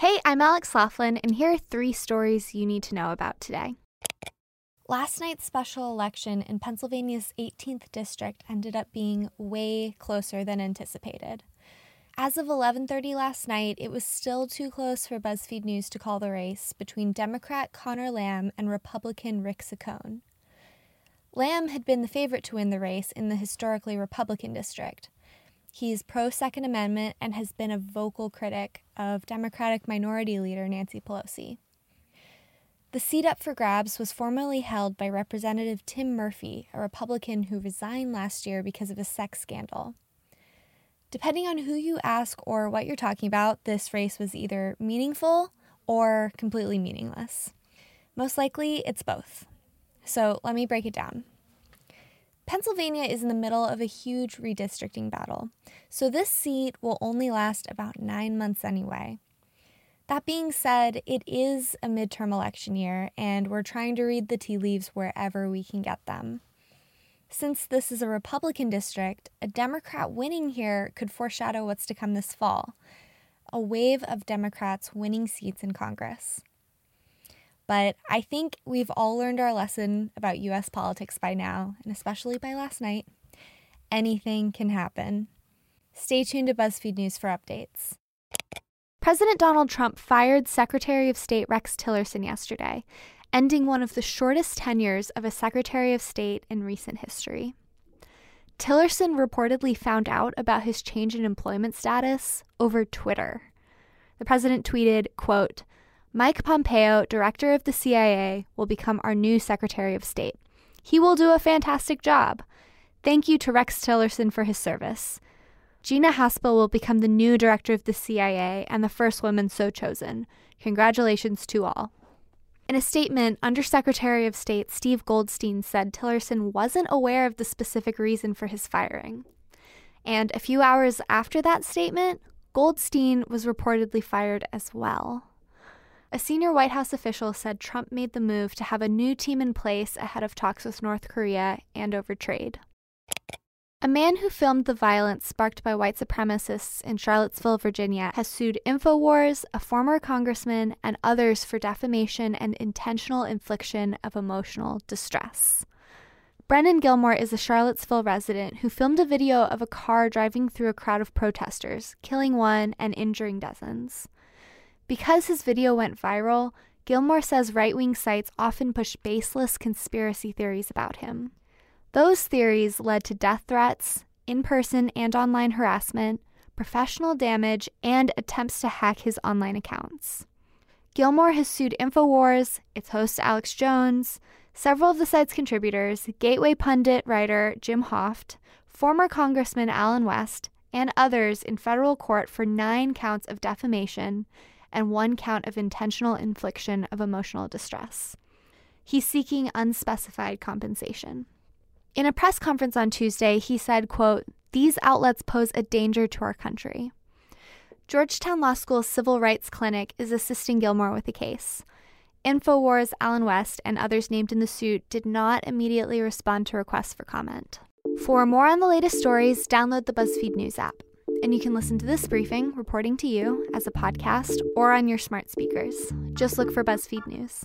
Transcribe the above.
Hey, I'm Alex Laughlin, and here are three stories you need to know about today. Last night's special election in Pennsylvania's 18th district ended up being way closer than anticipated. As of 11:30 last night, it was still too close for BuzzFeed News to call the race between Democrat Connor Lamb and Republican Rick Saccone. Lamb had been the favorite to win the race in the historically Republican district. He's pro Second Amendment and has been a vocal critic of Democratic Minority Leader Nancy Pelosi. The seat up for grabs was formerly held by Representative Tim Murphy, a Republican who resigned last year because of a sex scandal. Depending on who you ask or what you're talking about, this race was either meaningful or completely meaningless. Most likely, it's both. So let me break it down. Pennsylvania is in the middle of a huge redistricting battle, so this seat will only last about nine months anyway. That being said, it is a midterm election year, and we're trying to read the tea leaves wherever we can get them. Since this is a Republican district, a Democrat winning here could foreshadow what's to come this fall a wave of Democrats winning seats in Congress. But I think we've all learned our lesson about US politics by now, and especially by last night. Anything can happen. Stay tuned to BuzzFeed News for updates. President Donald Trump fired Secretary of State Rex Tillerson yesterday, ending one of the shortest tenures of a Secretary of State in recent history. Tillerson reportedly found out about his change in employment status over Twitter. The president tweeted, quote, Mike Pompeo, director of the CIA, will become our new Secretary of State. He will do a fantastic job. Thank you to Rex Tillerson for his service. Gina Haspel will become the new director of the CIA and the first woman so chosen. Congratulations to all. In a statement, Undersecretary of State Steve Goldstein said Tillerson wasn't aware of the specific reason for his firing. And a few hours after that statement, Goldstein was reportedly fired as well. A senior White House official said Trump made the move to have a new team in place ahead of talks with North Korea and over trade. A man who filmed the violence sparked by white supremacists in Charlottesville, Virginia, has sued InfoWars, a former congressman, and others for defamation and intentional infliction of emotional distress. Brennan Gilmore is a Charlottesville resident who filmed a video of a car driving through a crowd of protesters, killing one and injuring dozens. Because his video went viral, Gilmore says right wing sites often push baseless conspiracy theories about him. Those theories led to death threats, in person and online harassment, professional damage, and attempts to hack his online accounts. Gilmore has sued InfoWars, its host Alex Jones, several of the site's contributors, Gateway pundit writer Jim Hoft, former Congressman Allen West, and others in federal court for nine counts of defamation and one count of intentional infliction of emotional distress. He's seeking unspecified compensation. In a press conference on Tuesday, he said, quote, "These outlets pose a danger to our country." Georgetown Law School's Civil Rights Clinic is assisting Gilmore with the case. InfoWars, Allen West, and others named in the suit did not immediately respond to requests for comment. For more on the latest stories, download the BuzzFeed News app and you can listen to this briefing reporting to you as a podcast or on your smart speakers. Just look for BuzzFeed News.